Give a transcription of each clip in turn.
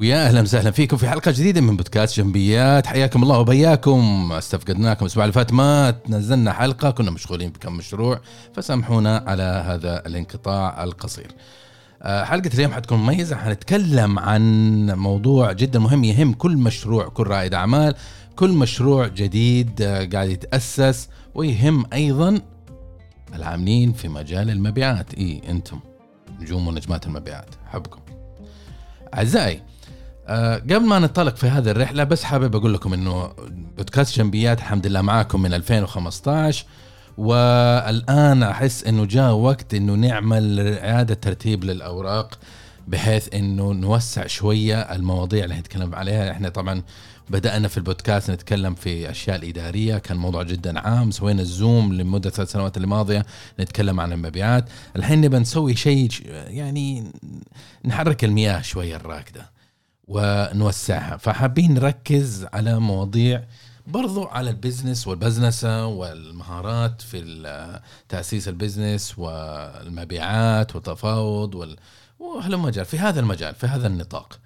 ويا أهلا وسهلا فيكم في حلقة جديدة من بودكاست جنبيات. حياكم الله وبياكم. استفقدناكم الأسبوع اللي فات ما نزلنا حلقة كنا مشغولين بكم مشروع فسامحونا على هذا الانقطاع القصير. آه، حلقة اليوم حتكون مميزة. حنتكلم عن موضوع جدا مهم يهم كل مشروع كل رائد أعمال كل مشروع جديد آه، قاعد يتأسس ويهم أيضا العاملين في مجال المبيعات. إي أنتم نجوم ونجمات المبيعات. حبكم. أعزائي أه قبل ما ننطلق في هذه الرحلة بس حابب أقول لكم إنه بودكاست جنبيات الحمد لله معاكم من 2015 والآن أحس إنه جاء وقت إنه نعمل إعادة ترتيب للأوراق بحيث إنه نوسع شوية المواضيع اللي نتكلم عليها. إحنا طبعا بدأنا في البودكاست نتكلم في أشياء الإدارية كان موضوع جدا عام سوينا الزوم لمدة ثلاث سنوات الماضية نتكلم عن المبيعات. الحين نبى نسوي شيء يعني نحرك المياه شوية الراكدة. ونوسعها. فحابين نركز على مواضيع برضو على ال business والبزنسة والمهارات في تأسيس ال business والمبيعات والتفاوض وال... وهلم جرا في هذا المجال في هذا النطاق.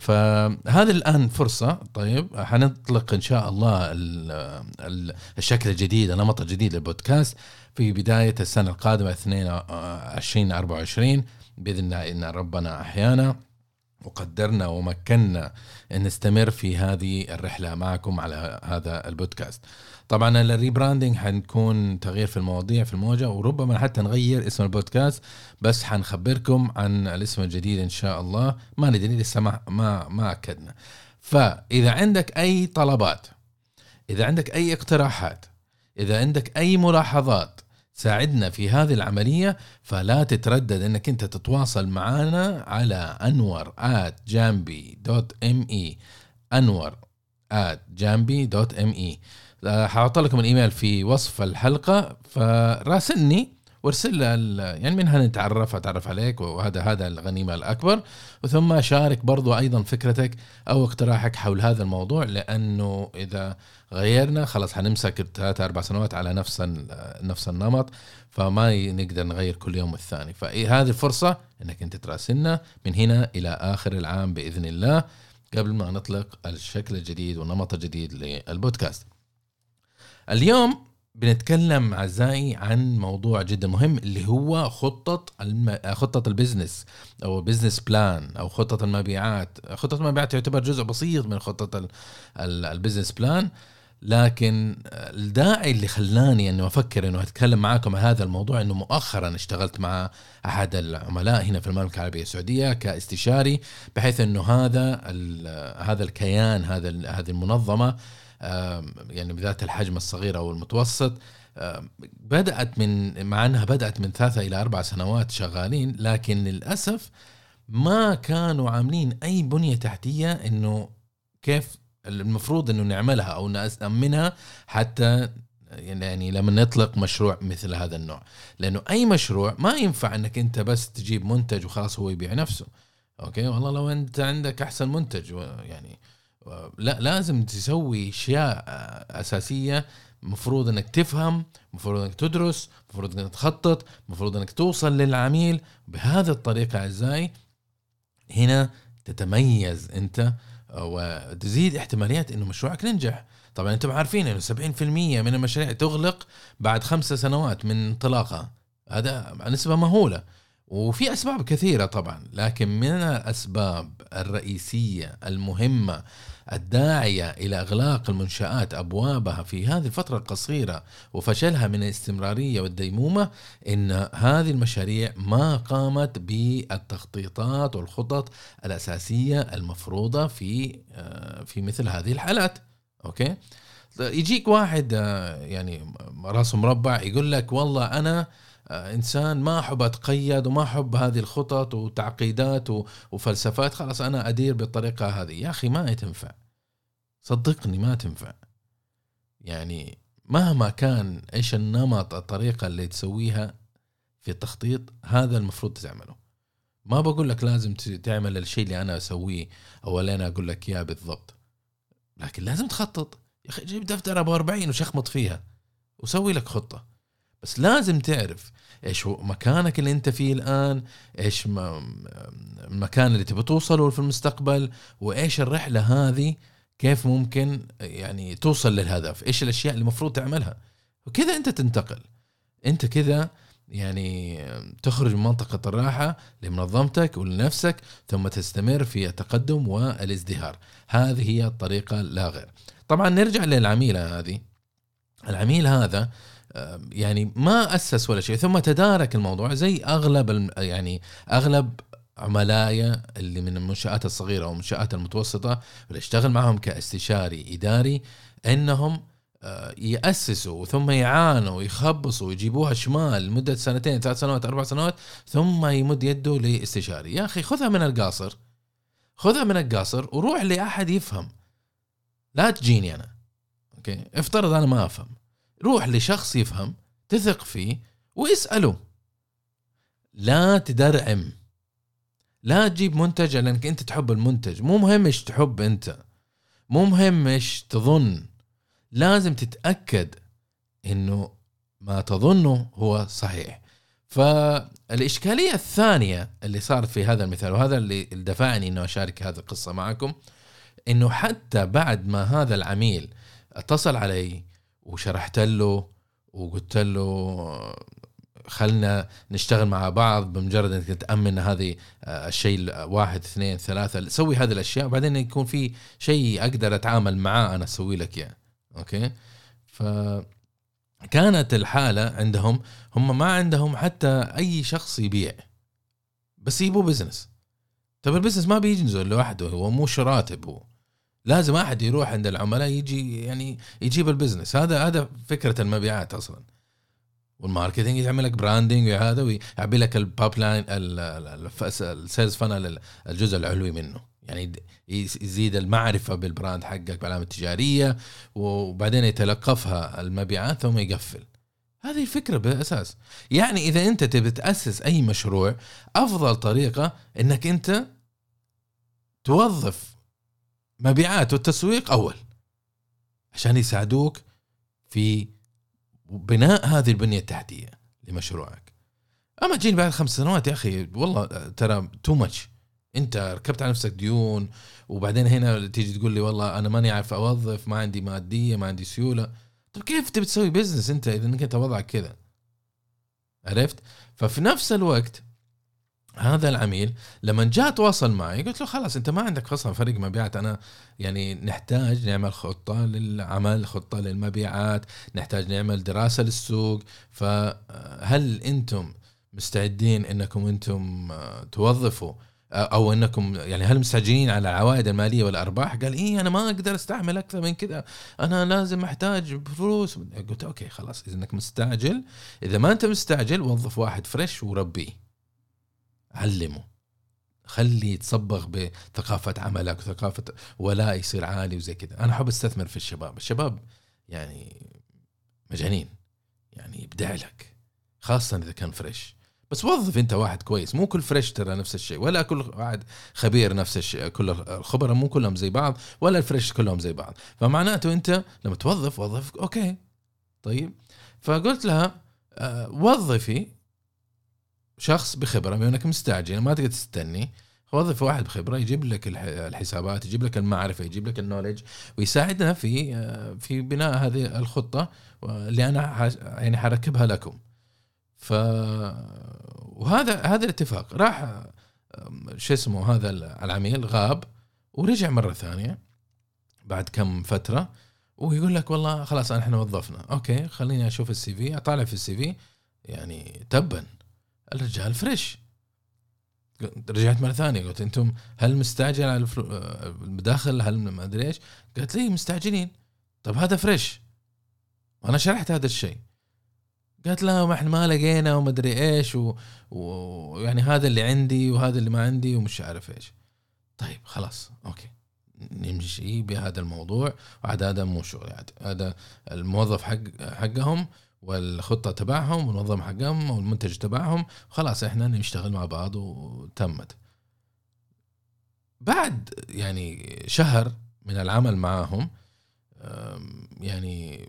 فهذا الآن فرصة طيب حنطلق إن شاء الله الشكل الجديد النمط الجديد للبودكاست. في بداية السنة القادمة 2024 بإذن الله إن ربنا أحيانا. وقدرنا ومكنا أن نستمر في هذه الرحلة معكم على هذا البودكاست. طبعا ال rebranding حنكون تغيير في المواضيع في الموجة وربما حتى نغير اسم البودكاست بس حنخبركم عن الاسم الجديد إن شاء الله ما ندري لسه ما ما, ما أكدنا. فإذا عندك أي طلبات إذا عندك أي اقتراحات إذا عندك أي ملاحظات ساعدنا في هذه العملية فلا تتردد إنك أنت تتواصل معنا على أنور at جامبي dot me أنور at جامبي dot me حاحط لكم الإيميل في وصف الحلقة فراسلني وارسل يعني منها نتعرف أتعرف عليك وهذا هذا الغنيمة الأكبر. وثم شارك برضو أيضا فكرتك أو اقتراحك حول هذا الموضوع لأنه إذا غيرنا خلاص حنمسك ثلاث أربع سنوات على نفس نفس النمط فما نقدر نغير كل يوم والثاني فهذه الفرصه إنك أنت تراسلنا من هنا إلى آخر العام بإذن الله قبل ما نطلق الشكل الجديد والنمط الجديد للبودكاست. اليوم بنتكلم أعزائي عن موضوع جدا مهم اللي هو خطه الم... خطه البزنس أو business plan أو خطه المبيعات. خطه المبيعات تعتبر جزء بسيط من خطه ال... ال... ال business plan لكن الداعي اللي خلاني انه أفكر إنه أتكلم معاكم عن هذا الموضوع إنه مؤخرا اشتغلت مع أحد العملاء هنا في المملكة العربية السعودية كاستشاري بحيث إنه هذا هذا الكيان هذا هذه المنظمة يعني بذات الحجم الصغير أو المتوسط. بدأت من مع أنها بدأت من ثلاثة إلى أربع سنوات شغالين لكن للأسف ما كانوا عاملين أي بنية تحتية إنه كيف المفروض إنه نعملها أو نأمنها حتى يعني لما نطلق مشروع مثل هذا النوع. لأنه أي مشروع ما ينفع إنك أنت بس تجيب منتج وخلاص هو يبيع نفسه. أوكي؟ والله لو أنت عندك أحسن منتج يعني لا لازم تسوي أشياء أساسية. مفروض إنك تفهم مفروض إنك تدرس مفروض إنك تخطط مفروض إنك توصل للعميل. بهذه الطريقة أعزائي هنا تتميز أنت وتزيد احتماليات إنه مشروعك ينجح. طبعا أنتم عارفين إنه 70% من المشاريع تغلق بعد خمسة سنوات من انطلاقها. هذا نسبة مهولة. وفي أسباب كثيرة طبعا لكن من الأسباب الرئيسية المهمة الداعية إلى إغلاق المنشآت أبوابها في هذه الفترة القصيرة وفشلها من الاستمرارية والديمومة إن هذه المشاريع ما قامت بالتخطيطات والخطط الأساسية المفروضة في آه، في مثل هذه الحالات. أوكي؟ يجيك واحد آه، يعني راسه مربع يقول لك والله أنا آه، إنسان ما أحب أتقيد وما أحب هذه الخطط وتعقيدات وفلسفات. خلاص أنا أدير بالطريقة هذه. يا أخي ما تنفع. صدقني ما تنفع. يعني مهما كان إيش النمط الطريقة اللي تسويها في التخطيط هذا المفروض تعمله. ما بقول لك لازم تعمل الشيء اللي أنا أسويه أو اللي أنا أقول لك إياه بالضبط. لكن لازم تخطط. يا أخي جيب دفتر ابو 40 وشخمط فيها وسوي لك خطة. بس لازم تعرف إيش هو مكانك اللي أنت فيه الآن إيش المكان اللي تبي توصله في المستقبل وإيش الرحلة هذه كيف ممكن يعني توصل للهدف إيش الأشياء اللي المفروض تعملها. وكذا أنت تنتقل. أنت كذا يعني تخرج من منطقة الراحة لمنظمتك ولنفسك ثم تستمر في التقدم والازدهار. هذه هي الطريقة لا غير. طبعا نرجع للعميل هذه. العميل هذا يعني ما أسس ولا شيء ثم تدارك الموضوع زي أغلب يعني أغلب عملائي اللي من المنشآت الصغيرة أو المنشآت المتوسطة اللي أشتغل معهم كاستشاري إداري أنهم آه، يأسسوا ثم يعانوا ويخبصوا ويجيبوها شمال لمدة سنتين ثلاث سنوات أربع سنوات ثم يمد يده لاستشاري. يا أخي خذها من القاصر خذها من القاصر وروح لأحد يفهم لا تجيني أنا أوكي؟ افترض أنا ما أفهم. روح لشخص يفهم تثق فيه واسأله. لا تدرعم. لا تجيب منتج لأنك أنت تحب المنتج. مو مهم إيش تحب أنت. مو مهم إيش تظن. لازم تتأكد إنه ما تظنه هو صحيح. فالإشكالية الثانية اللي صارت في هذا المثال وهذا اللي دفعني إنه أشارك هذه القصة معكم إنه حتى بعد ما هذا العميل اتصل علي وشرحت له وقلت له خلنا نشتغل مع بعض بمجرد إنك تأمن هذه آه، الشيء واحد اثنين ثلاثة سوي هذه الأشياء وبعدين يكون في شيء أقدر أتعامل معاه أنا أسوي لك اياه okay؟ ف كانت الحالة عندهم هم ما عندهم حتى أي شخص يبيع بس يبوا business طيب ال business ما بيجي لوحده هو مو راتب هو. لازم أحد يروح عند العملاء يجي يعني يجيب ال business هذا هذا فكرة المبيعات أصلا. وال marketing يعمل لك branding وهذا ويعبي لك ال pipeline ال sales funnel الجزء العلوي منه. يعني يزيد المعرفة بال brand حقك بعلامتك التجاريه وبعدين يتلقفها المبيعات ثم يقفل. هذه الفكرة بالاساس يعني إذا أنت تبي تأسس أي مشروع أفضل طريقة إنك أنت توظف مبيعات والتسويق أول. عشان يساعدوك في بناء هذه البنية التحتية لمشروعك. أما تجيني بعد خمس سنوات يا أخي والله ترى too much أنت ركبت على نفسك ديون وبعدين هنا تيجي تقول لي والله أنا ماني عارف أوظف ما عندي مادية ما عندي سيولة. طيب كيف تبي تسوي business أنت إذا انك انت وضعك كذا؟ عرفت؟ ففي نفس الوقت هذا العميل لما جاء تواصل معي قلت له خلاص أنت ما عندك أصلا فريق مبيعات. أنا يعني نحتاج نعمل خطة للعمل خطة للمبيعات نحتاج نعمل دراسة للسوق. فهل أنتم مستعدين أنكم أنتم توظفوا؟ أو أنكم يعني هل مستعجلين على العوائد المالية والأرباح؟ قال إيه أنا ما أقدر استحمل أكثر من كذا. أنا لازم أحتاج فلوس. قلت okay خلاص إذا إنك مستعجل إذا ما أنت مستعجل وظف واحد fresh وربيه علمه. خلي يتصبغ بثقافة عملك وثقافة ولاء يصير عالي وزي كذا. أنا أحب أستثمر في الشباب. الشباب يعني مجانين يعني يبدع لك خاصة إذا كان fresh. بس وظف أنت واحد كويس. مو كل fresh ترى نفس الشيء ولا كل واحد خبير نفس الشيء كل الخبراء مو كلهم زي بعض ولا ال fresh كلهم زي بعض. فمعناته أنت لما توظف وظف أوكي. طيب. فقلت لها آه وظفي شخص بخبرة بما إنك مستعجل ما تقدر تستني وظف واحد بخبرة يجيب لك الحسابات يجيب لك المعرفة يجيب لك النولج ويساعدنا في آه، في بناء هذه الخطة اللي أنا يعني حركبها لكم. ف وهذا هذا الاتفاق. راح شو اسمه هذا العميل غاب ورجع مرة ثانية بعد كم فترة ويقول لك والله خلاص إحنا وظفنا. okay خليني أشوف ال CV أطالع في ال CV يعني تبا. الرجال fresh. رجعت مرة ثانية قلت أنتم هل مستعجل على المداخل؟ هل ما أدري إيش؟ قالت لي مستعجلين. طب هذا fresh. وأنا شرحت هذا الشيء. قالت لا ما إحنا ما لقينا وما أدري إيش ويعني و... يعني هذا اللي عندي وهذا اللي ما عندي ومش عارف إيش. طيب خلاص أوكي. نمشي بهذا الموضوع. وعاد هذا مو شغل عاد هذا الموظف حق حقهم والخطة تبعهم والمنظمه حقهم والمنتج تبعهم. خلاص إحنا نشتغل مع بعض وتمت. بعد يعني شهر من العمل معاهم يعني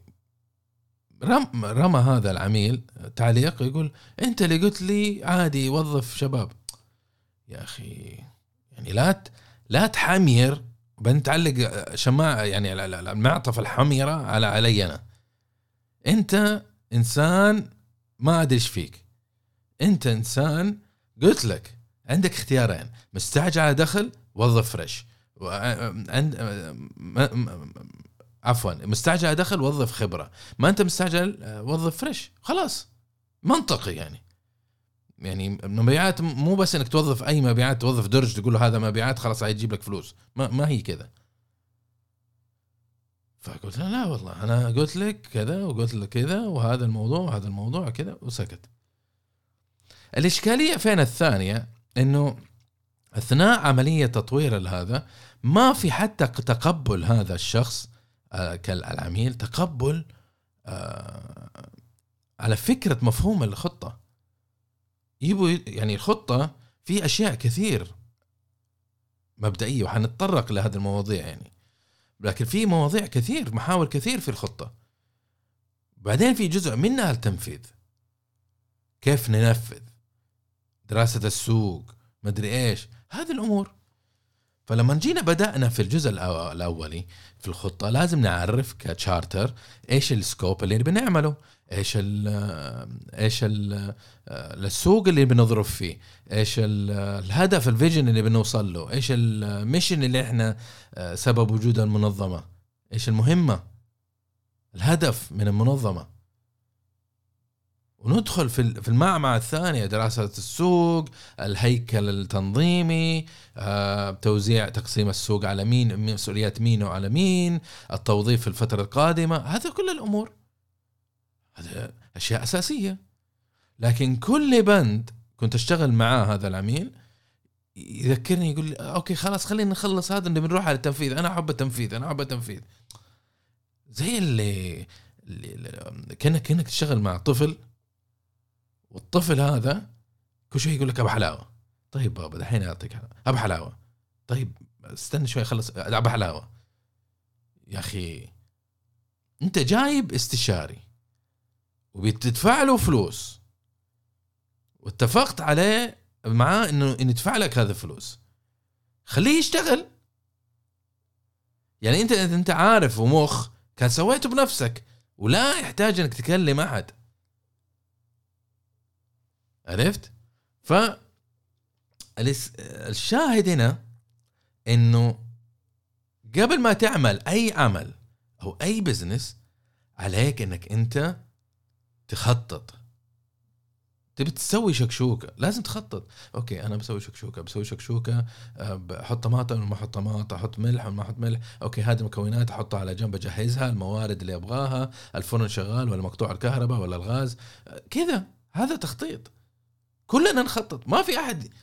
رم رمى هذا العميل تعليق يقول أنت اللي قلت لي عادي وظف شباب. يا أخي يعني لا لا تحمير. وبعدين تعلق شماعة يعني ال- ال- المعطف الحميرة على علي أنا. أنت إنسان ما أدري إيش فيك. أنت إنسان قلت لك عندك اختيارين مستعجل على دخل وظف فريش. م- عفوا مستعجل على دخل وظف خبرة. ما أنت مستعجل آه، وظف فريش. خلاص. منطقي يعني. يعني المبيعات مو بس إنك توظف أي مبيعات توظف درج تقول له هذا مبيعات خلاص هيجيب لك فلوس. ما, ما هي كذا. فقلت له لا والله أنا قلت لك كذا وقلت لك كذا وهذا الموضوع وهذا الموضوع كذا وسكت. الإشكالية فين الثانية؟ إنه أثناء عملية تطوير هذا ما في حتى تقبل هذا الشخص آه، كالعميل تقبل آه، على فكرة مفهوم الخطة. يبوا يعني الخطة في أشياء كثير مبدئية وحنتطرق لهذه المواضيع يعني. لكن في مواضيع كثير محاور كثير في الخطة. بعدين في جزء منها التنفيذ. كيف ننفذ؟ دراسة السوق مدري إيش. هذه الأمور. فلما جينا بدأنا في الجزء الأولي في الخطة لازم نعرف كتشارتر إيش ال scope اللي بنعمله إيش ال إيش ال السوق اللي بنضرب فيه إيش ال- الهدف ال vision اللي بنوصل له إيش ال mission اللي إحنا آه، سبب وجود المنظمه إيش المهمة الهدف من المنظمة. وندخل في في المعمعة الثانية دراسة السوق الهيكل التنظيمي آه، توزيع تقسيم السوق على مين مسؤوليات مين وعلى مين التوظيف في الفترة القادمة هذا كل الأمور. هذا أشياء أساسية. لكن كل بند كنت أشتغل معاه هذا العميل يذكرني يقول لي أوكي خلاص خلينا نخلص هذا اللي بنروح على التنفيذ. أنا أحب التنفيذ أنا أحب التنفيذ. زي اللي- كأنك كأنك تشتغل مع طفل والطفل هذا كل شوي يقول لك ابى حلاوة. طيب بابا دحين أعطيك ابى حلاوة. طيب استنى شوي اخلص ابى حلاوة. يا أخي أنت جايب استشاري وبتدفع له فلوس. واتفقت عليه معاه إنه إنه يدفع لك هذا الفلوس. خليه يشتغل. يعني أنت أنت عارف ومخ كان سويته بنفسك ولا يحتاج إنك تكلم أحد. عرفت؟ ف الشاهد هنا إنه قبل ما تعمل أي عمل أو أي بزنس عليك إنك أنت تخطط. تبي تسوي شكشوكة لازم تخطط. أوكي أنا بسوي شكشوكة بسوي شكشوكة أه، بحط طماطم ولا ما أحط طماطم أحط ملح ولا ما أحط ملح. أوكي هذه المكونات أحطها على جنب أجهزها الموارد اللي أبغاها الفرن شغال ولا مقطوع الكهرباء ولا الغاز. أه، كذا. هذا تخطيط. كلنا نخطط. ما في أحد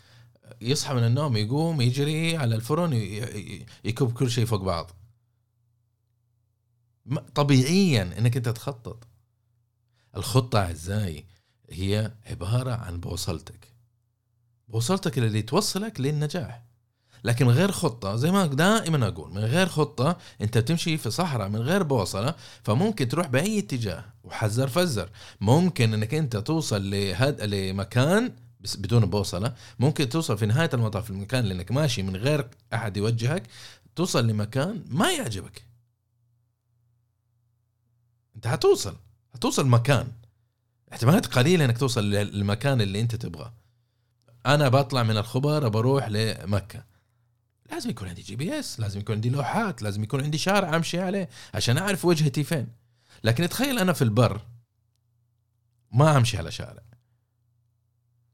يصحى من النوم يقوم يجري على الفرن يكب كل شيء فوق بعض. طبيعيا إنك أنت تخطط. الخطة أعزائي هي عبارة عن بوصلتك. بوصلتك اللي توصلك للنجاح. لكن غير خطة زي ما دائما أقول من غير خطة أنت بتمشي في صحراء من غير بوصلة فممكن تروح بأي اتجاه وحذر فزر ممكن إنك أنت توصل لهد... لمكان بس بدون بوصلة ممكن توصل في نهاية المطاف المكان لأنك ماشي من غير أحد يوجهك توصل لمكان ما يعجبك. أنت حتوصل حتوصل مكان. احتمالات قليلة إنك توصل للمكان اللي أنت تبغاه. أنا بطلع من الخبر بروح لمكة. لازم يكون عندي GPS لازم يكون عندي لوحات لازم يكون عندي شارع أمشي عليه عشان أعرف وجهتي فين. لكن تخيل أنا في البر ما أمشي على شارع.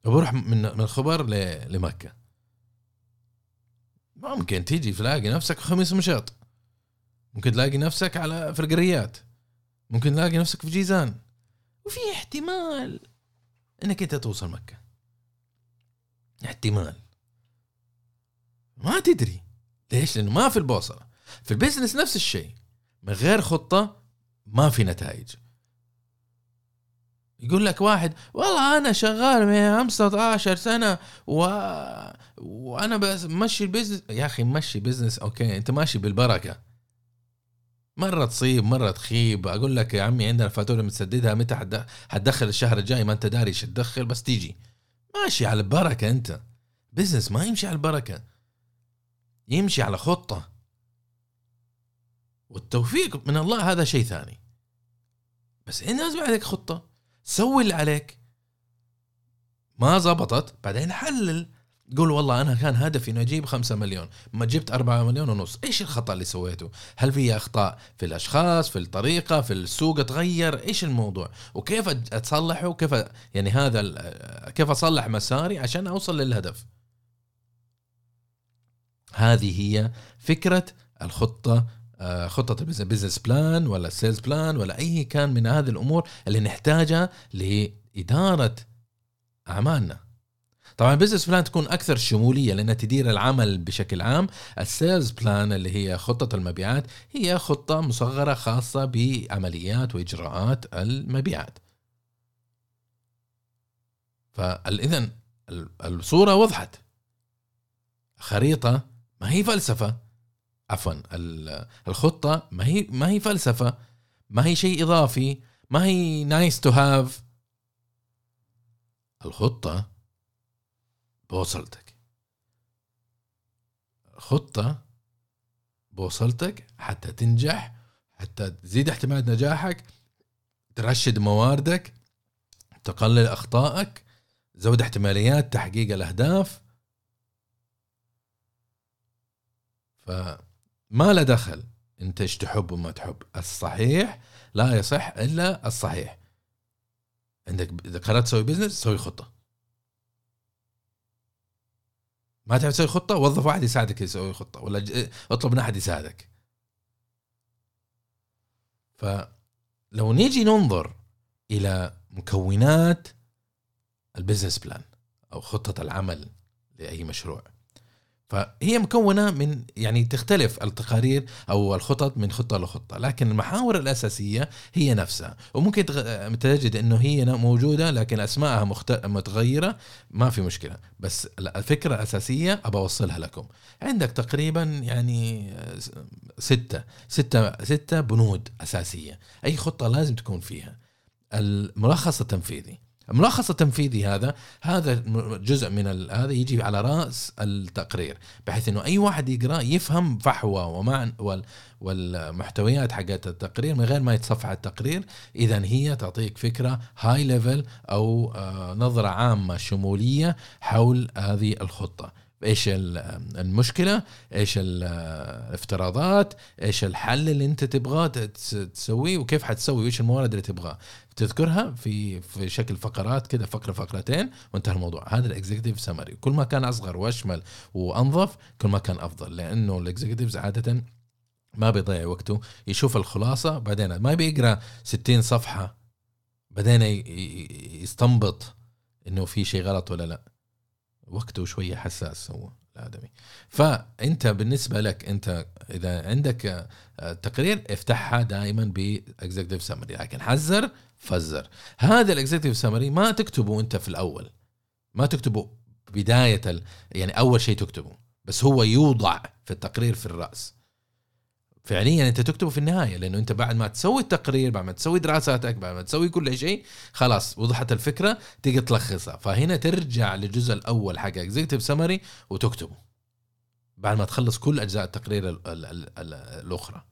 بروح من من الخبر لمكة. ممكن تيجي تلاقي نفسك خميس مشيط ممكن تلاقي نفسك على فرقريات ممكن تلاقي نفسك في جيزان. وفي احتمال إنك أنت توصل مكة. احتمال. ما تدري. ليش؟ لأنه ما في البوصلة. في البزنس نفس الشيء. من غير خطة ما في نتائج. يقول لك واحد والله أنا شغال من 15 سنة و... وأنا بس مشي ال business يا أخي مشي business أوكي أنت ماشي بالبركة. مرة تصيب مرة تخيب. أقول لك يا عمي عندنا فاتورة متسددها متى حد- حتدخل الشهر الجاي؟ ما أنت داري إيش تدخل بس تيجي. ماشي على البركة أنت. business ما يمشي على البركة. يمشي على خطة. والتوفيق من الله هذا شيء ثاني. بس انت لازم عليك خطة سوي اللي عليك. ما زبطت بعدين حلل. قول والله أنا كان هدفي انه أجيب خمسة مليون. ما جبت أربعة مليون ونص. إيش الخطأ اللي سويته؟ هل في أخطاء في الأشخاص في الطريقة في السوق تغير؟ إيش الموضوع؟ وكيف اتصلحه وكيف يعني هذا كيف أصلح مساري عشان أوصل للهدف؟ هذه هي فكرة الخطة آه، خطة ال business plan ولا ال sales plan ولا أي كان من هذه الأمور اللي نحتاجها لإدارة أعمالنا. طبعا ال business plan تكون أكثر شمولية لأنها تدير العمل بشكل عام. ال sales plan اللي هي خطة المبيعات هي خطة مصغرة خاصة بعمليات وإجراءات المبيعات. فاذا الصورة وضحت. خريطة ما هي فلسفة. عفوا ال- الخطة ما هي ما هي فلسفة. ما هي شيء إضافي. ما هي nice to have الخطة بوصلتك. خطة بوصلتك حتى تنجح حتى تزيد احتمال نجاحك ترشد مواردك تقلل أخطائك تزود احتماليات تحقيق الأهداف. فما له دخل. انت إيش تحب وما تحب. الصحيح لا يصح إلا الصحيح. عندك إذا قررت تسوي business سوي خطة. ما تعرف تسوي خطة؟ وظف واحد يساعدك يسوي خطة. ولا اطلب من أحد يساعدك. فلو نيجي ننظر إلى مكونات ال business plan أو خطة العمل لأي مشروع فهي مكونة من يعني تختلف التقارير أو الخطط من خطة لخطة لكن المحاور الأساسية هي نفسها. وممكن تجد إنه هي موجودة لكن اسمائها مخت... متغيرة ما في مشكلة. بس الفكرة الأساسية أبى أوصلها لكم. عندك تقريبا يعني ستة ستة ستة بنود أساسية. أي خطة لازم تكون فيها. الملخص التنفيذي. الملخص التنفيذي هذا هذا جزء من هذا يجي على رأس التقرير بحيث إنه أي واحد يقرأ يفهم فحوى ومع وال والمحتويات حقت التقرير من غير ما يتصفح التقرير. اذا هي تعطيك فكرة high level أو آه، نظرة عامة شمولية حول هذه الخطة. إيش ال- المشكلة إيش ال- الافتراضات إيش الحل اللي أنت تبغاه تس- تسويه وكيف حتسوي وإيش الموارد اللي تبغاه تذكرها في في شكل فقرات كده فقرة فقرتين وانتهى الموضوع. هذا ال executive summary كل ما كان أصغر وأشمل وأنظف كل ما كان أفضل لأنه ال executives عادة ما بيضيع وقته يشوف الخلاصة بعدين ما بيقرا 60 صفحة بعدين يستنبط إنه في شيء غلط ولا لا. وقته شوية حساس هو الادمي فأنت بالنسبة لك أنت إذا عندك آه، تقرير افتحها دائما ب executive summary لكن حذر فزر هذا ال executive summary ما تكتبه أنت في الأول. ما تكتبه بداية. يعني أول شيء تكتبه بس هو يوضع في التقرير في الرأس. فعليا أنت تكتبه في النهاية لأنه أنت بعد ما تسوي التقرير بعد ما تسوي دراساتك بعد ما تسوي كل شيء خلاص وضحت الفكرة تيجي تلخصها. فهنا ترجع للجزء الأول حق executive summary وتكتبه. بعد ما تخلص كل أجزاء التقرير ال ال ال ال الأخرى.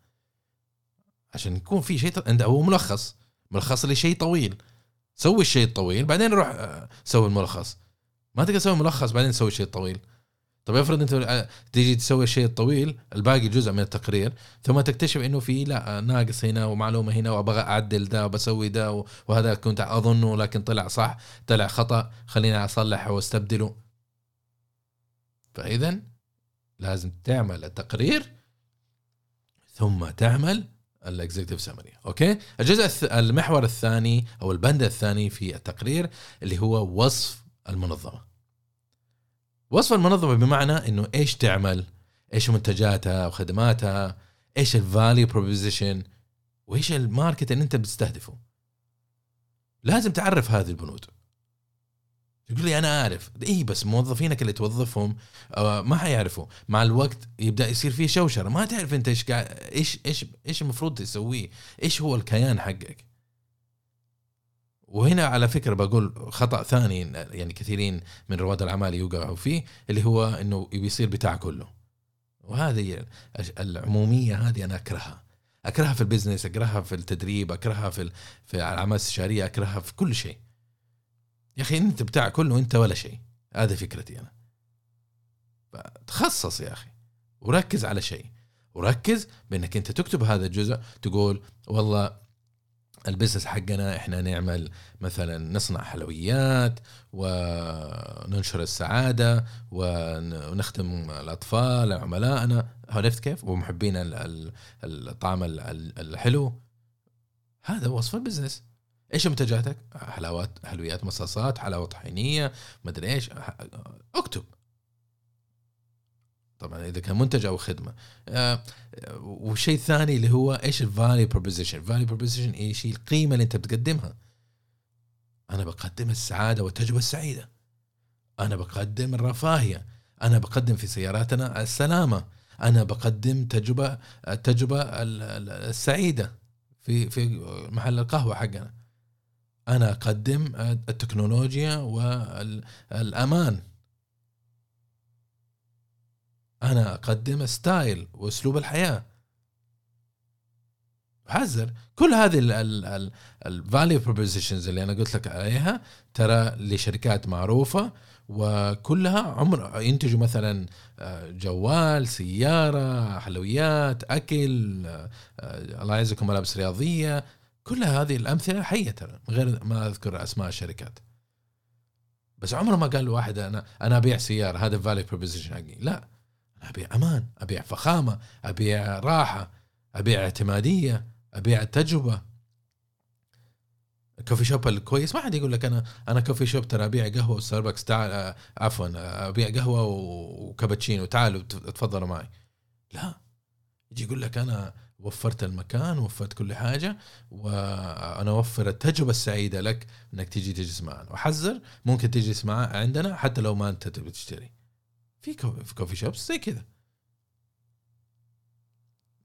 عشان يكون في شيء أنت هو ملخص. ملخص لشيء طويل. سوي الشيء الطويل بعدين روح آه، سوي الملخص. ما تقدر تسوي ملخص بعدين تسوي الشيء الطويل طب افرض انت تيجي تسوي الشيء الطويل الباقي جزء من التقرير ثم تكتشف إنه في لا ناقص هنا ومعلومة هنا وأبغى أعدل ده وبسوي ده وهذا كنت أظنه لكن طلع صح طلع خطأ خليني اصلحه واستبدله. فاذا لازم تعمل التقرير ثم تعمل ال executive summary أوكي؟ الجزء. المحور الثاني أو البند الثاني في التقرير اللي هو وصف المنظمة. وصف المنظمة بمعنى إنه إيش تعمل؟ إيش منتجاتها وخدماتها؟ إيش ال value proposition وإيش الماركت اللي أنت بتستهدفه؟ لازم تعرف هذه البنود. يقول لي أنا أعرف. اي بس موظفينك اللي توظفهم آه، ما حيعرفوا. مع الوقت يبدأ يصير في شوشرة. ما تعرف أنت إيش إيش إيش إيش المفروض تسويه. إيش هو الكيان حقك؟ وهنا على فكرة بقول خطأ ثاني يعني كثيرين من رواد الأعمال يوقعوا فيه اللي هو إنه بيصير بتاع كله. وهذه العمومية هذه أنا أكرهها. أكرهها في ال business أكرهها في التدريب أكرهها في في الأعمال الاستشاريه أكرهها في كل شيء. يا أخي أنت بتاع كله أنت ولا شيء. هذه فكرتي أنا. تخصص يا أخي. وركز على شيء. وركز بأنك أنت تكتب هذا الجزء تقول والله ال business حقنا إحنا نعمل مثلا نصنع حلويات وننشر السعادة ونخدم الأطفال عملائنا. عرفت كيف؟ ومحبين الطعم الحلو. هذا وصف ال business إيش منتجاتك حلاوات حلويات مصاصات حلاوة طحينية مدري إيش. أكتب. طبعا إذا كان منتج أو خدمة. آه والشيء الثاني اللي هو إيش ال value proposition ال value proposition إيش؟ القيمة اللي أنت بتقدمها. أنا بقدم السعادة والتجربة السعيدة. أنا بقدم الرفاهية. أنا بقدم في سياراتنا السلامة. أنا بقدم تجربة التجربة السعيدة في في محل القهوة حقنا. أنا أقدم التكنولوجيا والأمان. أنا أقدم ستايل وأسلوب الحياة. حذر. كل هذه ال value propositions اللي أنا قلت لك عليها ترى لشركات معروفة وكلها عمر ينتجوا مثلا آه، جوال سيارة حلويات أكل آه، الله يعزكم ملابس رياضية. كل هذه الأمثلة حية ترى غير ما أذكر أسماء الشركات. بس عمره ما قال واحد أنا أنا أبيع سيارة هذا ال value proposition حقي. لا. ابيع أمان أبيع فخامة أبيع راحة أبيع اعتمادية أبيع تجربه الكوفي شوب الكويس؟ ما حد يقول لك أنا أنا كوفي شوب ترى أبيع قهوة وستاربكس تعال آه، عفوا أبيع قهوة وكابتشينو تعالوا تفضلوا معي. لا. يجي يقول لك أنا وفرت المكان وفرت كل حاجة وأنا أوفر التجربة السعيدة لك إنك تيجي تجلس معنا. وحذر ممكن تجلس مع عندنا حتى لو ما أنت تبي تشتري. في coffee shops زي كذا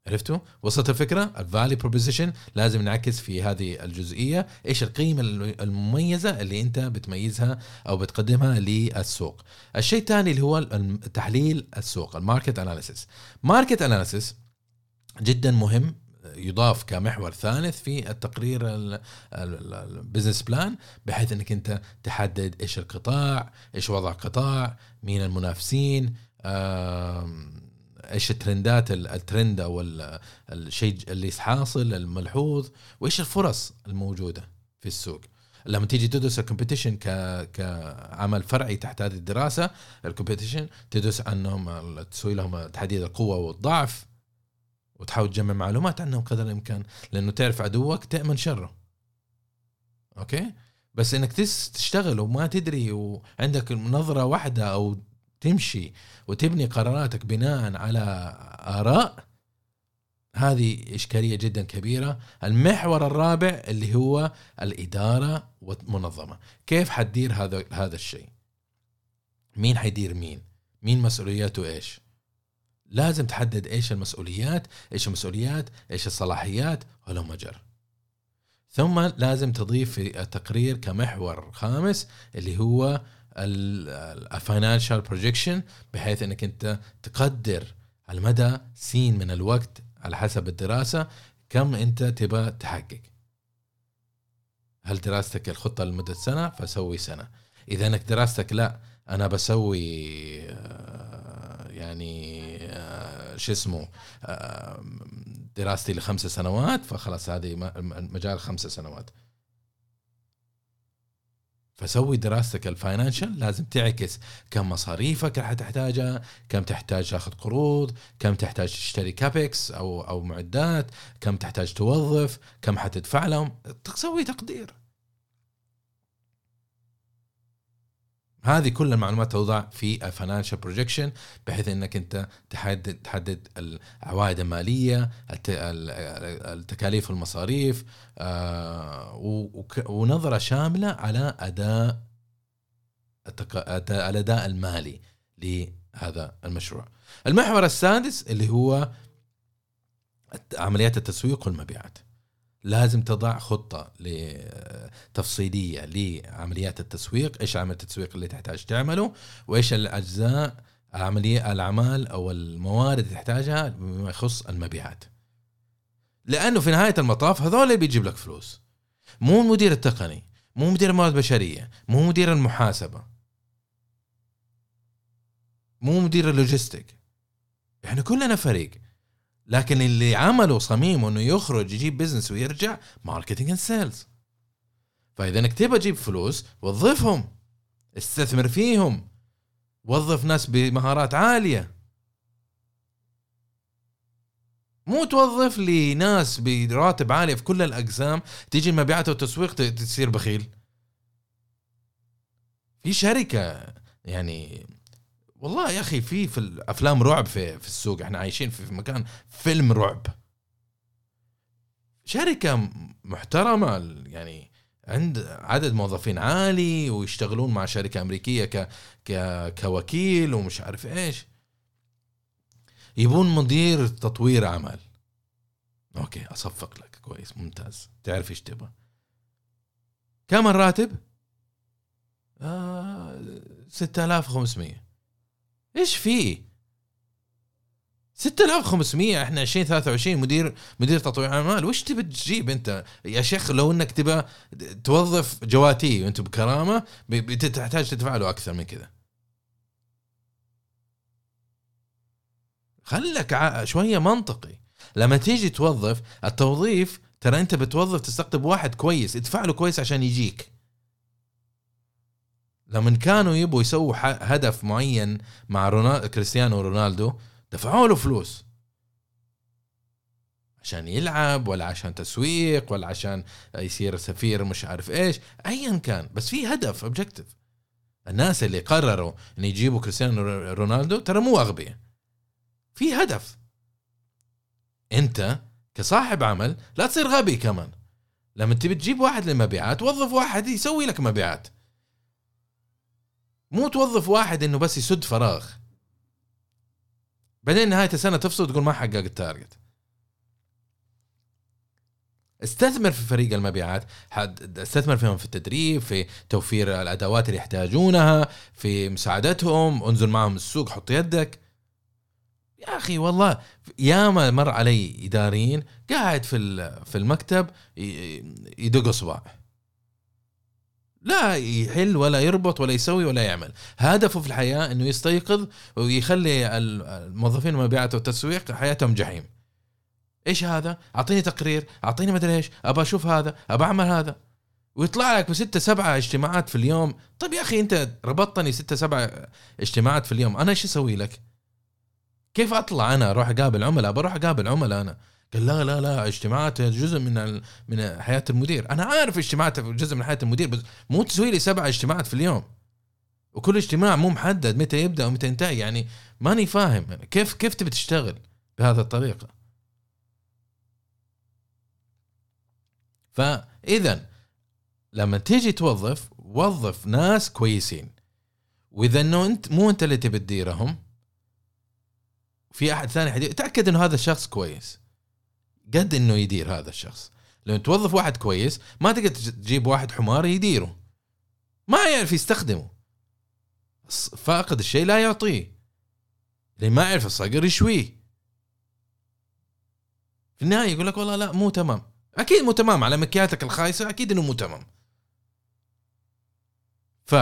عرفتوا؟ وصلت الفكرة؟ ال value proposition لازم نعكس في هذه الجزئية إيش القيمة المميزة اللي أنت بتميزها أو بتقدمها للسوق. الشيء الثاني اللي هو تحليل السوق ال market analysis. market analysis جدا مهم يضاف كمحور ثالث في التقرير ال business plan بحيث إنك أنت تحدد إيش القطاع، إيش وضع القطاع، مين المنافسين، إيش الترندات الترند أو الشيء اللي حاصل الملحوظ وإيش الفرص الموجودة في السوق. لما تيجي تدرس ال competition كعمل فرعي تحت هذه الدراسة ال competition تدرس عنهم تسوي لهم تحديد القوة والضعف وتحاول تجمع معلومات عنهم قدر الإمكان لأنه تعرف عدوك تأمن شره. أوكي؟ بس إنك تشتغل وما تدري وعندك نظرة واحدة أو تمشي وتبني قراراتك بناء على آراء هذه إشكالية جدا كبيرة. المحور الرابع اللي هو الإدارة والمنظمة. كيف حتدير هذا هذا الشيء؟ مين حيدير مين؟ مين مسؤولياته إيش؟ لازم تحدد إيش المسؤوليات إيش المسؤوليات إيش الصلاحيات وهلم جرا ثم لازم تضيف في التقرير كمحور خامس اللي هو ال financial projection بحيث إنك أنت تقدر على مدى سين من الوقت على حسب الدراسة كم أنت تبى تحقق. هل دراستك الخطة لمدة سنة؟ فسوي سنة. إذا إنك دراستك لا أنا بسوي آه، يعني شو اسمه دراستي لخمس سنوات فخلاص هذه مجال خمس سنوات. فسوي دراستك ال financial لازم تعكس كم مصاريفك راح تحتاجها كم تحتاج تاخذ قروض كم تحتاج تشتري CAPEX أو أو معدات كم تحتاج توظف كم حتدفع لهم. تسوي تقدير. هذه كل المعلومات توضع في ال financial projection بحيث إنك أنت تحدد تحدد العوائد المالية التكاليف والمصاريف آه، ونظرة شاملة على أداء الأداء المالي لهذا المشروع. المحور السادس اللي هو عمليات التسويق والمبيعات. لازم تضع خطة تفصيلية لعمليات التسويق. إيش عمل التسويق اللي تحتاج تعمله؟ وإيش الأجزاء عملية الأعمال أو الموارد اللي تحتاجها بما يخص المبيعات. لأنه في نهاية المطاف هذول اللي بيجيب لك فلوس. مو المدير التقني مو مدير الموارد البشرية مو مدير المحاسبة مو مدير ال logistic إحنا كلنا فريق. لكن اللي عمله صميم إنه يخرج يجيب business ويرجع marketing and sales فإذا إنك تبغى تجيب فلوس وظفهم استثمر فيهم وظف ناس بمهارات عالية. مو توظف لي ناس براتب عالي في كل الأقسام تيجي المبيعات والتسويق تصير بخيل. في شركة يعني والله يا أخي في في الأفلام رعب في في السوق. إحنا عايشين في مكان فيلم رعب. شركة محترمة يعني عند عدد موظفين عالي ويشتغلون مع شركة أمريكية ك ك كوكيل ومش عارف إيش. يبون مدير تطوير اعمال أوكي أصفق لك. كويس ممتاز. تعرف إيش تبغى. كم الراتب؟ آه 6500 إيش في؟ 6500 إحنا 2023 مدير مدير تطوير أعمال. وش تبي تجيب أنت؟ يا شيخ لو إنك تبى توظف جواتي وأنت بكرامة تحتاج تدفع له أكثر من كذا. خلك شوية منطقي. لما تيجي توظف التوظيف ترى أنت بتوظف تستقطب واحد كويس ادفع له كويس عشان يجيك. لما كانوا يبوا يسووا هدف معين مع رونالدو كريستيانو رونالدو دفعوا له فلوس. عشان يلعب ولا عشان تسويق ولا عشان يصير سفير مش عارف إيش. ايا كان. بس في هدف objective الناس اللي قرروا إن يجيبوا كريستيانو رونالدو ترى مو أغبياء. في هدف. أنت كصاحب عمل لا تصير غبي كمان. لما تبي تجيب واحد للمبيعات وظف واحد يسوي لك مبيعات. مو توظف واحد إنه بس يسد فراغ. بعدين نهاية السنة تفصل وتقول ما حقق التارجت. استثمر في فريق المبيعات. استثمر فيهم في التدريب في توفير الأدوات اللي يحتاجونها في مساعدتهم انزل معهم السوق حط يدك. يا أخي والله ياما مر علي إداريين قاعد في في المكتب يدق أصبع. لا يحل ولا يربط ولا يسوي ولا يعمل. هدفه في الحياة إنه يستيقظ ويخلي الموظفين المبيعات والتسويق حياتهم جحيم. إيش هذا؟ أعطيني تقرير أعطيني مدري إيش أبى أشوف هذا أبى أعمل هذا. ويطلع لك بستة سبعة اجتماعات في اليوم. طيب يا أخي أنت ربطتني ستة سبعة اجتماعات في اليوم أنا إيش أسوي لك؟ كيف أطلع أنا أروح أقابل عملاء؟ بروح أقابل عملاء أنا. قال لا لا لا اجتماعات جزء من من حياة المدير. أنا عارف اجتماعات جزء من حياة المدير بس مو تسوي لي سبع اجتماعات في اليوم. وكل اجتماع مو محدد متى يبدأ ومتى ينتهي يعني ماني فاهم. كيف كيف تبي تشتغل بهذه الطريقة؟ فإذا لما تيجي توظف وظف ناس كويسين. وإذا إنه أنت مو أنت اللي تبي تديرهم في أحد ثاني حديث تأكد إنه هذا الشخص كويس. قد إنه يدير هذا الشخص. لو توظف واحد كويس ما تقدر تجيب واحد حمار يديره. ما يعرف يستخدمه. فاقد الشيء لا يعطيه. اللي ما يعرف الصقر يشويه. في النهاية يقول لك والله لا مو تمام. أكيد مو تمام على مكياتك الخايسة أكيد إنه مو تمام. ف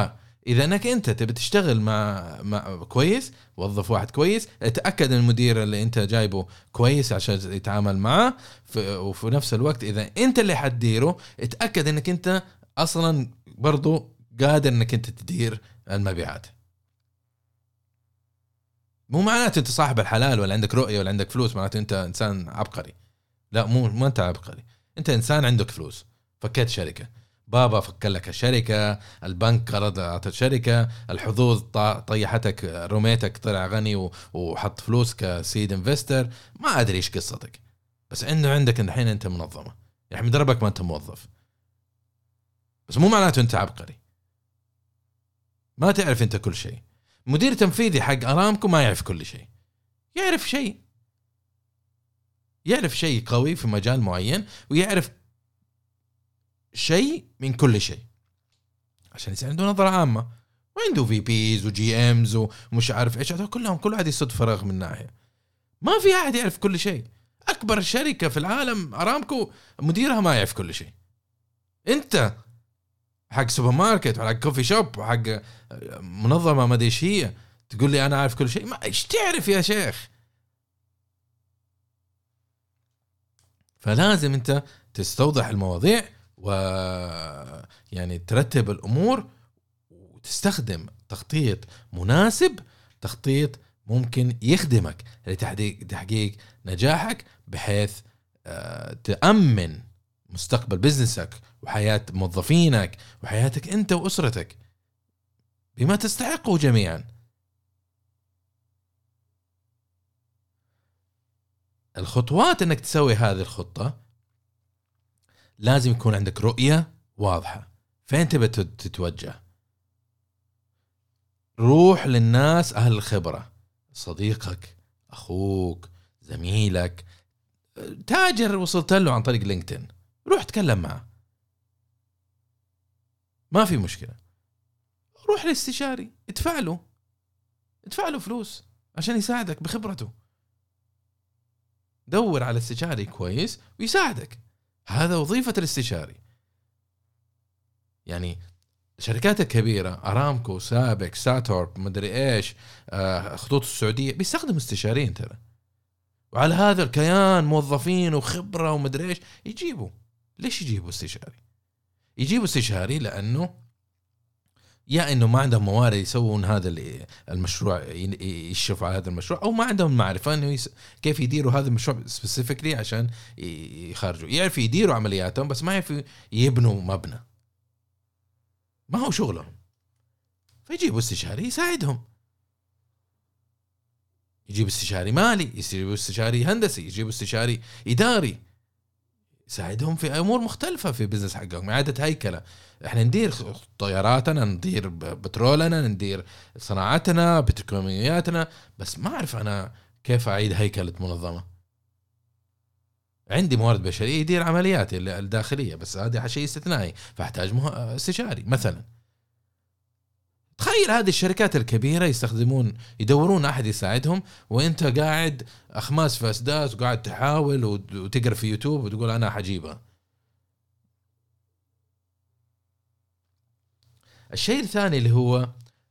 إذا إنك أنت تبي تشتغل مع, مع كويس وظف واحد كويس اتاكد إن المدير اللي أنت جايبه كويس عشان يتعامل معاه وفي نفس الوقت إذا أنت اللي حتديره اتاكد إنك أنت أصلا برضو قادر إنك أنت تدير المبيعات. مو معناته أنت صاحب الحلال ولا عندك رؤية ولا عندك فلوس معناته أنت إنسان عبقري. لا مو ما أنت عبقري. أنت إنسان عندك فلوس. فكيت شركة. بابا فك لك الشركة البنك قرض اعطى الشركة الحظوظ طيحتك رميتك طلع غني وحط فلوس كسيد انفستر. ما أدري إيش قصتك. بس إنه عندك الحين أنت منظمة. يعني مدربك ما أنت موظف. بس مو معناته أنت عبقري. ما تعرف أنت كل شيء. مدير تنفيذي حق أرامكو ما يعرف كل شيء. يعرف شيء. يعرف شيء قوي في مجال معين ويعرف شيء من كل شيء. عشان يصير عنده نظرة عامة. وعنده VPs و GMs ومش عارف إيش. كلهم كل واحد يسد فراغ من ناحية. ما في أحد يعرف كل شيء. أكبر شركة في العالم أرامكو مديرها ما يعرف كل شيء. أنت حق سوبر ماركت وحق coffee shop وحق منظمة ما أدري إيش هي تقول لي أنا عارف كل شيء. ما إيش تعرف يا شيخ؟ فلازم أنت تستوضح المواضيع و يعني ترتب الأمور وتستخدم تخطيط مناسب تخطيط ممكن يخدمك لتحقيق نجاحك بحيث آه، تأمن مستقبل بزنسك وحياة موظفينك وحياتك أنت وأسرتك بما تستحقه جميعا. الخطوات إنك تسوي هذه الخطة لازم يكون عندك رؤية واضحة. فين تبى تتوجه؟ روح للناس أهل الخبرة. صديقك أخوك زميلك. تاجر وصلت له عن طريق لينكدين. روح تكلم معه. ما في مشكلة. روح لاستشاري ادفع له. ادفع له فلوس عشان يساعدك بخبرته. دور على استشاري كويس ويساعدك. هذا وظيفة الاستشاري. يعني الشركات الكبيرة أرامكو سابك ساتورب مدري إيش آه، خطوط السعودية بيستخدموا استشاريين ترى. وعلى هذا الكيان موظفين وخبرة ومدري إيش يجيبوا. ليش يجيبوا استشاري؟ يجيبوا استشاري لأنه يا إنه ما عندهم موارد يسوون هذا المشروع يشرفوا على هذا المشروع أو ما عندهم معرفة إنه يس... كيف يديروا هذا المشروع specifically عشان يخرجوا. يعرفوا يديروا عملياتهم بس ما يعرفوا يبنوا مبنى. ما هو شغلهم. فيجيبوا استشاري يساعدهم. يجيب استشاري مالي يجيب استشاري هندسي يجيب استشاري إداري. يساعدهم في أمور مختلفة في بزنس حقهم اعاده هيكلة. إحنا ندير طياراتنا ندير بترولنا ندير صناعتنا بتركمياتنا بس ما أعرف أنا كيف أعيد هيكلة منظمة. عندي موارد بشرية يدير عملياتي الداخلية بس هذا شيء استثنائي فأحتاج استشاري مثلا. تخيل هذه الشركات الكبيرة يستخدمون يدورون أحد يساعدهم وأنت قاعد أخماس في أسداس وقاعد تحاول وتقرأ في يوتيوب وتقول أنا حجيبها. الشيء الثاني اللي هو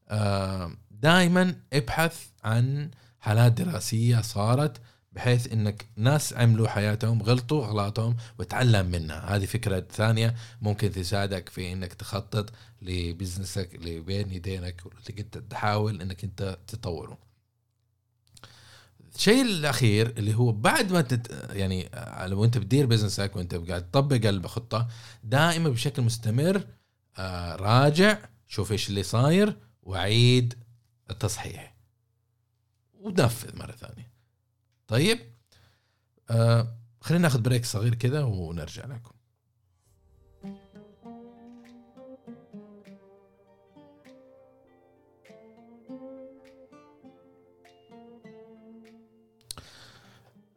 آه، دائما ابحث عن حالات دراسية صارت بحيث إنك ناس عملوا حياتهم غلطوا اغلاطهم وتعلم منها. هذه فكرة ثانية ممكن تساعدك في إنك تخطط لبزنسك اللي بين يدينك اللي أنت تحاول إنك أنت تطوره. الشيء الأخير اللي هو بعد ما تت يعني لو أنت بتدير بزنسك وأنت قاعد تطبق الخطة دائما بشكل مستمر آه، راجع شوف إيش اللي صاير وعيد التصحيح. ونفذ مرة ثانية. طيب آه خلينا ناخذ بريك صغير كذا ونرجع لكم.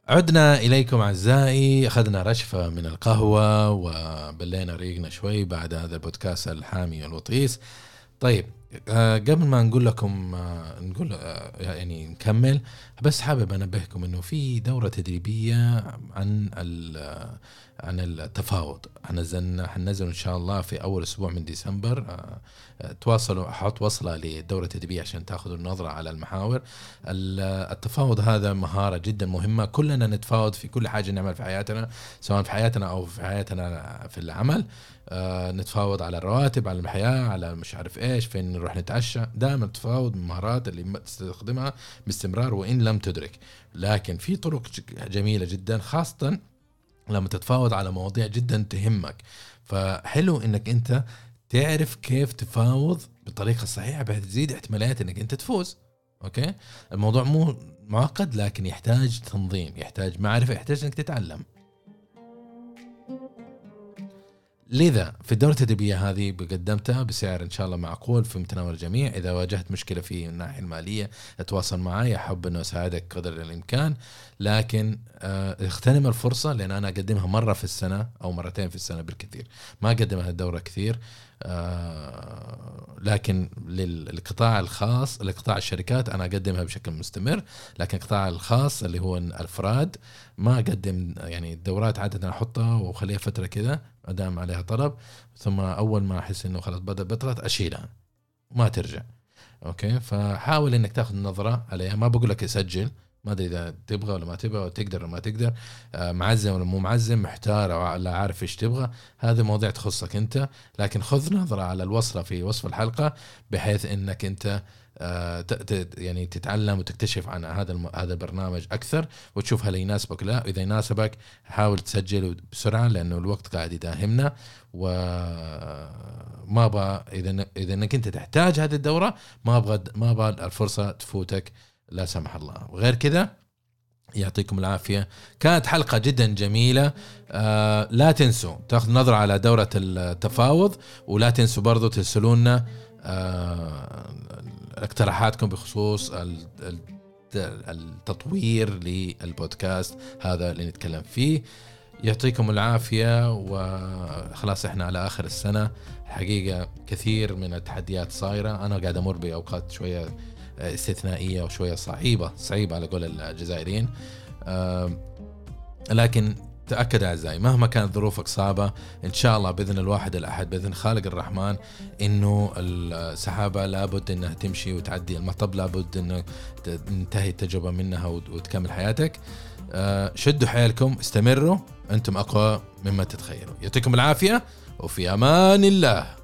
عدنا إليكم أعزائي أخذنا رشفة من القهوة وبلينا ريقنا شوي بعد هذا البودكاست الحامي والوطيس. طيب آه قبل ما نقول لكم آه نقول آه يعني نكمل بس حابب أنبهكم إنه في دورة تدريبية عن عن التفاوض. حنزلنا حننزل إن شاء الله في أول أسبوع من ديسمبر آه، آه، تواصلوا أحط وصلة للدوره التدريبيه عشان تأخذوا النظرة على المحاور. التفاوض هذا مهارة جدا مهمة. كلنا نتفاوض في كل حاجة نعمل في حياتنا سواء في حياتنا أو في حياتنا في العمل. آه، نتفاوض على الرواتب على الحياة على مش عارف إيش فين نروح نتعشى. دائما التفاوض من المهارات اللي تستخدمها باستمرار وإن لم تدرك. لكن في طرق جميلة جدا خاصه لما تتفاوض على مواضيع جدا تهمك. فحلو إنك أنت تعرف كيف تفاوض بالطريقة الصحيحة بحيث تزيد احتماليات إنك أنت تفوز. أوكي؟ الموضوع مو معقد لكن يحتاج تنظيم يحتاج معرفة يحتاج إنك تتعلم. لذا في الدورة التدريبية هذه قدمتها بسعر إن شاء الله معقول في متناول الجميع. إذا واجهت مشكلة في الناحية المالية أتواصل معي أحب أنه أساعدك قدر الإمكان. لكن آه، اغتنم الفرصة لأن أنا أقدمها مرة في السنة أو مرتين في السنة بالكثير. ما أقدمها الدورة كثير آه، لكن للقطاع الخاص لقطاع الشركات أنا أقدمها بشكل مستمر. لكن القطاع الخاص اللي هو الأفراد ما أقدم يعني الدورات عادة أحطها وأخليها فترة كذا. ما دام عليها طلب ثم أول ما أحس إنه خلاص بدأ بطلت اشيلها ما ترجع. أوكي؟ فحاول إنك تاخذ نظرة عليها ما بقول لك اسجل ما أدري إذا تبغى ولا ما تبغى ولا تقدر ولا ما تقدر آه، معزم ولا مو معزم محتار أو لا عارف إيش تبغى هذه مواضيع تخصك أنت. لكن خذ نظرة على الوصله في وصف الحلقة بحيث إنك أنت يعني تتعلم وتكتشف عن هذا هذا البرنامج أكثر وتشوف هل يناسبك لا إذا يناسبك حاول تسجل بسرعة لأنه الوقت قاعد يداهمنا وما أبغى إذا إذا إنك أنت تحتاج هذه الدورة ما أبغى ما أبغى الفرصة تفوتك لا سمح الله. وغير كذا يعطيكم العافية. كانت حلقة جدا جميلة. آه لا تنسوا تاخذ نظرة على دورة التفاوض ولا تنسوا برضو ترسلونا آه اقتراحاتكم بخصوص التطوير للبودكاست هذا اللي نتكلم فيه. يعطيكم العافية وخلاص إحنا على آخر السنة. حقيقة كثير من التحديات صايرة. أنا قاعد أمر بأوقات شوية استثنائية وشوية صعيبة صعيبة على قول الجزائريين. لكن تأكد أعزائي مهما كانت ظروفك صعبة إن شاء الله بإذن الواحد الأحد بإذن خالق الرحمن إنه السحابة لابد إنها تمشي وتعدي المطب لابد إنه تنتهي التجربة منها وتكمل حياتك. أه، شدوا حيلكم استمروا أنتم أقوى مما تتخيلوا يعطيكم العافية وفي أمان الله.